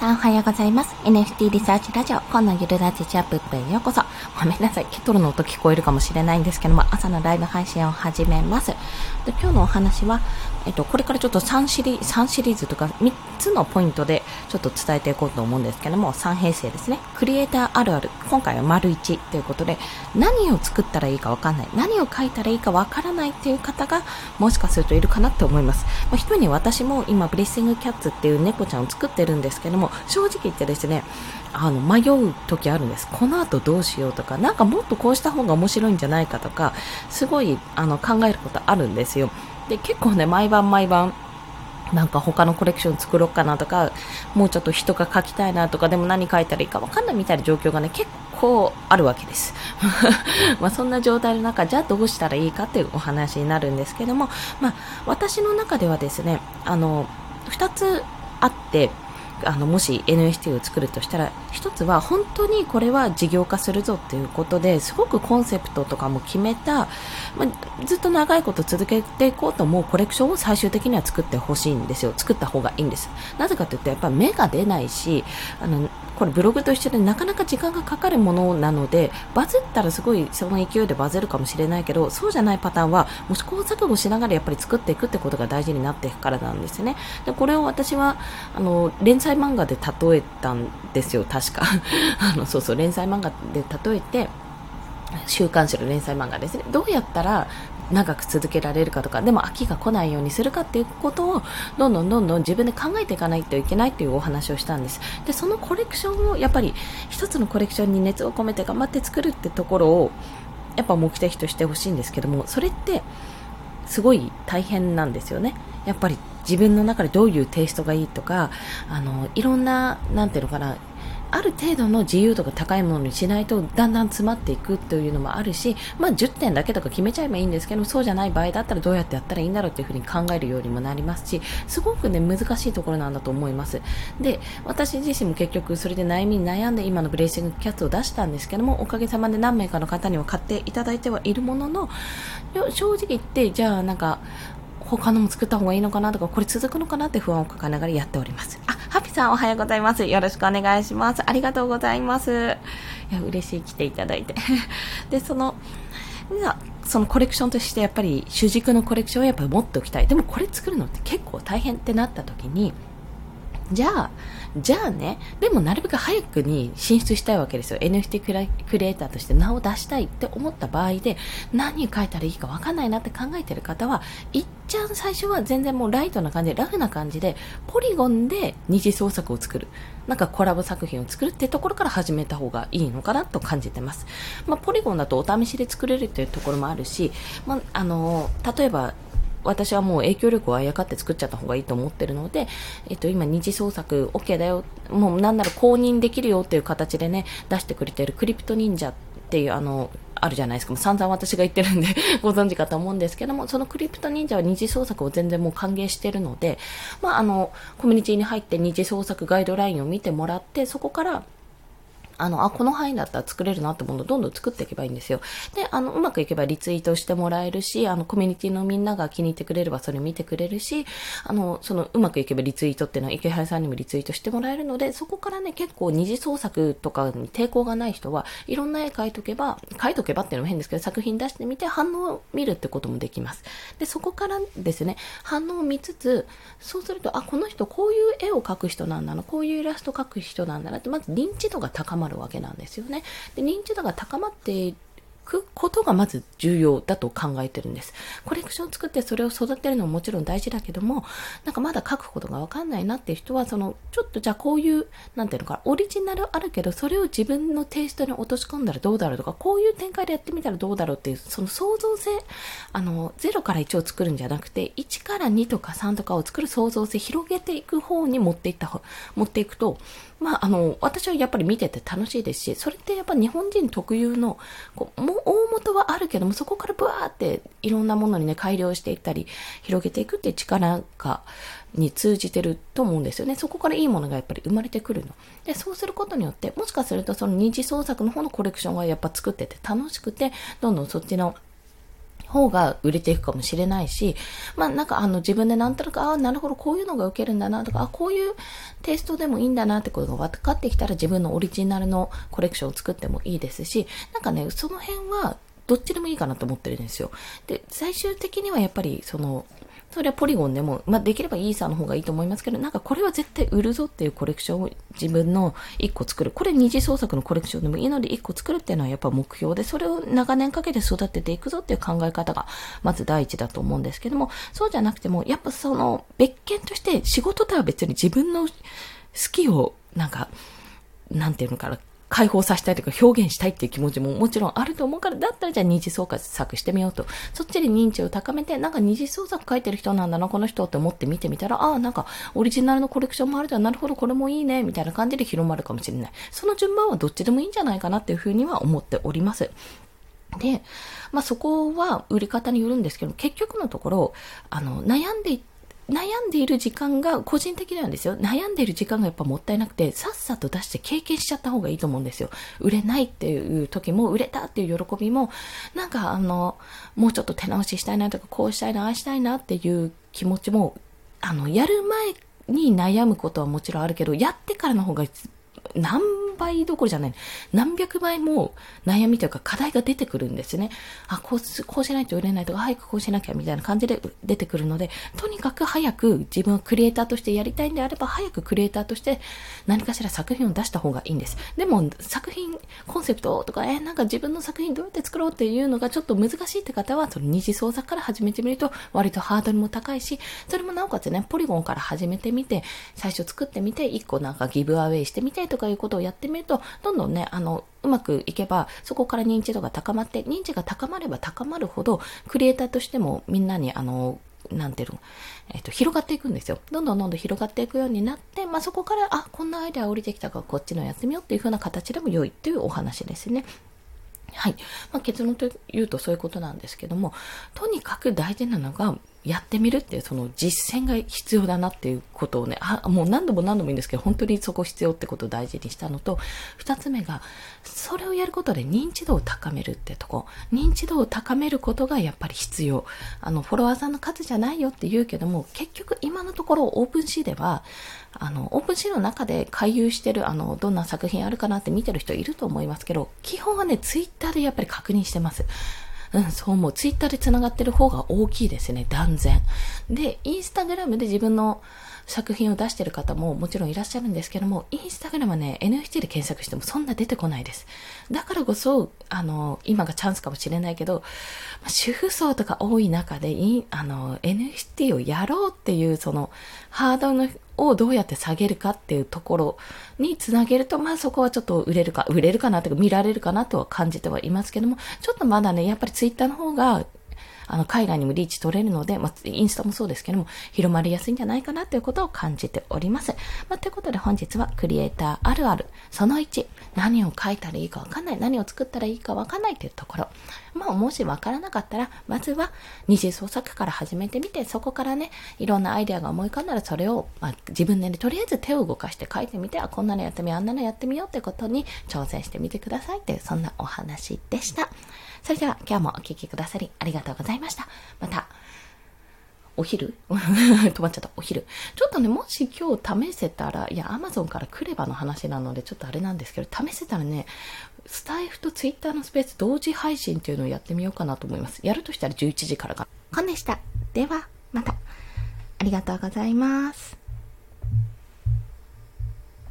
さんおはようございます。NFT リサーチラジオ、今のゆるラジチャップップへようこそ。ごめんなさい、ケトルの音聞こえるかもしれないんですけども、朝のライブ配信を始めます。で今日のお話は、えっと、これからちょっと3シリ ,3 シリーズとか3つのポイントでちょっと伝えていこうと思うんですけども、3編成ですね。クリエイターあるある。今回は丸1ということで、何を作ったらいいかわかんない。何を書いたらいいかわからないっていう方が、もしかするといるかなと思います。まあ、一人に私も今、ブレッシングキャッツっていう猫ちゃんを作ってるんですけども、正直言ってですね、あの、迷う時あるんです。この後どうしようとか、なんかもっとこうした方が面白いんじゃないかとか、すごい、あの、考えることあるんですよ。で、結構ね、毎晩毎晩、なんか他のコレクション作ろうかなとか、もうちょっと人が描きたいなとか、でも何描いたらいいか分かんないみたいな状況がね、結構あるわけです。まあそんな状態の中、じゃあどうしたらいいかっていうお話になるんですけども、まあ私の中ではですね、あの、二つあって、あのもし NFT を作るとしたら一つは本当にこれは事業化するぞっていうことですごくコンセプトとかも決めた、まあ、ずっと長いこと続けていこうと思うコレクションを最終的には作ってほしいんですよ。作った方がいいんです。なぜかというとやっぱ芽が出ないしあのこれブログと一緒でなかなか時間がかかるものなのでバズったらすごいその勢いでバズるかもしれないけどそうじゃないパターンはもう試行錯誤しながらやっぱり作っていくってことが大事になっていくからなんですね。でこれを私はあの連載漫画で例えたんですよ確か。あのそうそう連載漫画で例えて週刊誌の連載漫画ですね。どうやったら長く続けられるかとかでも飽きが来ないようにするかっていうことをどんどんどんどん自分で考えていかないといけないっていうお話をしたんです。でそのコレクションをやっぱり一つのコレクションに熱を込めて頑張って作るってところをやっぱ目的としてほしいんですけどもそれってすごい大変なんですよね。やっぱり自分の中でどういうテイストがいいとかあのいろんななんていうのかなある程度の自由度が高いものにしないとだんだん詰まっていくというのもあるし、まあ、10点だけとか決めちゃえばいいんですけどそうじゃない場合だったらどうやってやったらいいんだろうというふに考えるようにもなりますしすごく、ね、難しいところなんだと思います。で私自身も結局それで悩みに悩んで今のブレーシングキャッツを出したんですけどもおかげさまで何名かの方には買っていただいてはいるものの正直言ってじゃあなんか他のも作った方がいいのかなとか、これ続くのかなって不安を抱えながらやっております。あ、ハピさんおはようございます。よろしくお願いします。ありがとうございます。いや、嬉しい来ていただいて。で、その、そのコレクションとしてやっぱり主軸のコレクションをやっぱり持っておきたい。でもこれ作るのって結構大変ってなった時に、じゃあ、じゃあね、でもなるべく早くに進出したいわけですよ。NFT クリエイターとして名を出したいって思った場合で、何書いたらいいかわかんないなって考えてる方は、いっちゃん最初は全然もうライトな感じで、ラフな感じで、ポリゴンで二次創作を作る。なんかコラボ作品を作るっていうところから始めた方がいいのかなと感じてます。まあ、ポリゴンだとお試しで作れるっていうところもあるし、まあ、あの、例えば、私はもう影響力をあやかって作っちゃった方がいいと思ってるので、えっと、今二次創作 OK だよ、もうなんなら公認できるよっていう形でね、出してくれてるクリプト忍者っていうあの、あるじゃないですか。もう散々私が言ってるんで ご存知かと思うんですけども、そのクリプト忍者は二次創作を全然もう歓迎してるので、まあ、あの、コミュニティに入って二次創作ガイドラインを見てもらって、そこから、あの、あ、この範囲だったら作れるなってものをどんどん作っていけばいいんですよ。で、あの、うまくいけばリツイートしてもらえるし、あの、コミュニティのみんなが気に入ってくれればそれ見てくれるし、あの、その、うまくいけばリツイートっていうのは池原さんにもリツイートしてもらえるので、そこからね、結構二次創作とかに抵抗がない人は、いろんな絵描いとけば、描いとけばっていうのも変ですけど、作品出してみて反応を見るってこともできます。で、そこからですね、反応を見つつ、そうすると、あ、この人こういう絵を描く人なんだな、こういうイラスト描く人なんだなって、まず認知度が高まるるわけなんですよね。で認知度が高まってくことがまず重要だと考えてるんです。コレクションを作ってそれを育てるのももちろん大事だけども、なんかまだ書くことがわかんないなっていう人は、その、ちょっとじゃあこういう、なんていうのか、オリジナルあるけど、それを自分のテイストに落とし込んだらどうだろうとか、こういう展開でやってみたらどうだろうっていう、その創造性、あの、0から1を作るんじゃなくて、1から2とか3とかを作る創造性広げていく方に持っていった、持っていくと、まあ、あの、私はやっぱり見てて楽しいですし、それってやっぱ日本人特有の、こう、も大元はあるけども、そこからブワーっていろんなものにね、改良していったり、広げていくっていう力が、に通じてると思うんですよね。そこからいいものがやっぱり生まれてくるの。で、そうすることによって、もしかするとその二次創作の方のコレクションはやっぱ作ってて楽しくて、どんどんそっちの方が売れていくかもしれないし、まあなんかあの自分でなんとなく、ああ、なるほど、こういうのが受けるんだなとか、あこういうテイストでもいいんだなってことが分かってきたら自分のオリジナルのコレクションを作ってもいいですし、なんかね、その辺はどっちでもいいかなと思ってるんですよ。で、最終的にはやっぱりその、それはポリゴンでも、まあ、できればイーサーの方がいいと思いますけど、なんかこれは絶対売るぞっていうコレクションを自分の1個作る。これ二次創作のコレクションでもいいので1個作るっていうのはやっぱ目標で、それを長年かけて育てていくぞっていう考え方がまず第一だと思うんですけども、そうじゃなくても、やっぱその別件として仕事とは別に自分の好きをなんか、なんていうのかな、解放させたいとか表現したいっていう気持ちももちろんあると思うから、だったらじゃあ二次創作してみようと。そっちで認知を高めて、なんか二次創作書いてる人なんだな、この人って思って見てみたら、ああ、なんかオリジナルのコレクションもあるじゃん、なるほど、これもいいね、みたいな感じで広まるかもしれない。その順番はどっちでもいいんじゃないかなっていうふうには思っております。で、まあ、そこは売り方によるんですけど、結局のところ、あの、悩んでいって、悩んでいる時間が個人的なんですよ。悩んでいる時間がやっぱもったいなくて、さっさと出して経験しちゃった方がいいと思うんですよ。売れないっていう時も、売れたっていう喜びも、なんかあの、もうちょっと手直ししたいなとか、こうしたいな、ああしたいなっていう気持ちも、あの、やる前に悩むことはもちろんあるけど、やってからの方が何倍どころじゃない。何百倍も悩みというか課題が出てくるんですね。あ、こう、こうしないと売れないとか、早くこうしなきゃみたいな感じで出てくるので、とにかく早く自分をクリエイターとしてやりたいんであれば、早くクリエイターとして何かしら作品を出した方がいいんです。でも、作品、コンセプトとか、えなんか自分の作品どうやって作ろうっていうのがちょっと難しいって方は、その二次創作から始めてみると、割とハードルも高いし、それもなおかつね、ポリゴンから始めてみて、最初作ってみて、一個なんかギブアウェイしてみてとかいうことをやってみると、どんどんね、あの、うまくいけば、そこから認知度が高まって、認知が高まれば高まるほど、クリエイターとしてもみんなに、あの、なんていうの、えっ、と、広がっていくんですよ。どんどんどんどん広がっていくようになって、まあ、そこから、あ、こんなアイデア降りてきたからこっちのやってみようっていう風な形でも良いというお話ですね。はい。まあ、結論というとそういうことなんですけども、とにかく大事なのが、やってみるっていうその実践が必要だなっていうことをね、あ、もう何度も何度もいいんですけど、本当にそこ必要ってことを大事にしたのと、二つ目が、それをやることで認知度を高めるってとこ。認知度を高めることがやっぱり必要。あの、フォロワーさんの数じゃないよって言うけども、結局今のところ OpenSea では、あの、 OpenSea の中で回遊してる、あの、どんな作品あるかなって見てる人いると思いますけど、基本はね、ツイッターでやっぱり確認してます。うん、そう思う。ツイッターで繋がってる方が大きいですね、断然。で、インスタグラムで自分の作品を出してる方ももちろんいらっしゃるんですけども、インスタグラムはね、NFT で検索してもそんな出てこないです。だからこそ、あの、今がチャンスかもしれないけど、主婦層とか多い中で、あの、NFT をやろうっていう、その、ハードルをどうやって下げるかっていうところにつなげると、まあそこはちょっと売れるか、売れるかなとか見られるかなとは感じてはいますけども、ちょっとまだね、やっぱりツイッターの方があの、海外にもリーチ取れるので、まあ、インスタもそうですけども、広まりやすいんじゃないかなということを感じております。まあ、ということで本日はクリエイターあるある、その1、何を書いたらいいかわかんない、何を作ったらいいかわかんないというところ。まあ、もしわからなかったら、まずは二次創作から始めてみて、そこからね、いろんなアイデアが思い浮かんだら、それを、まあ、自分で、ね、とりあえず手を動かして書いてみて、あ、こんなのやってみよう、あんなのやってみようってことに挑戦してみてくださいって、そんなお話でした。それでは今日もお聴きくださりありがとうございました。また、お昼？止まっちゃった。お昼。ちょっとね、もし今日試せたら、いや、アマゾンから来ればの話なので、ちょっとあれなんですけど、試せたらね、スタイフとツイッターのスペース同時配信っていうのをやってみようかなと思います。やるとしたら11時からか。コンでした。では、また。ありがとうございます。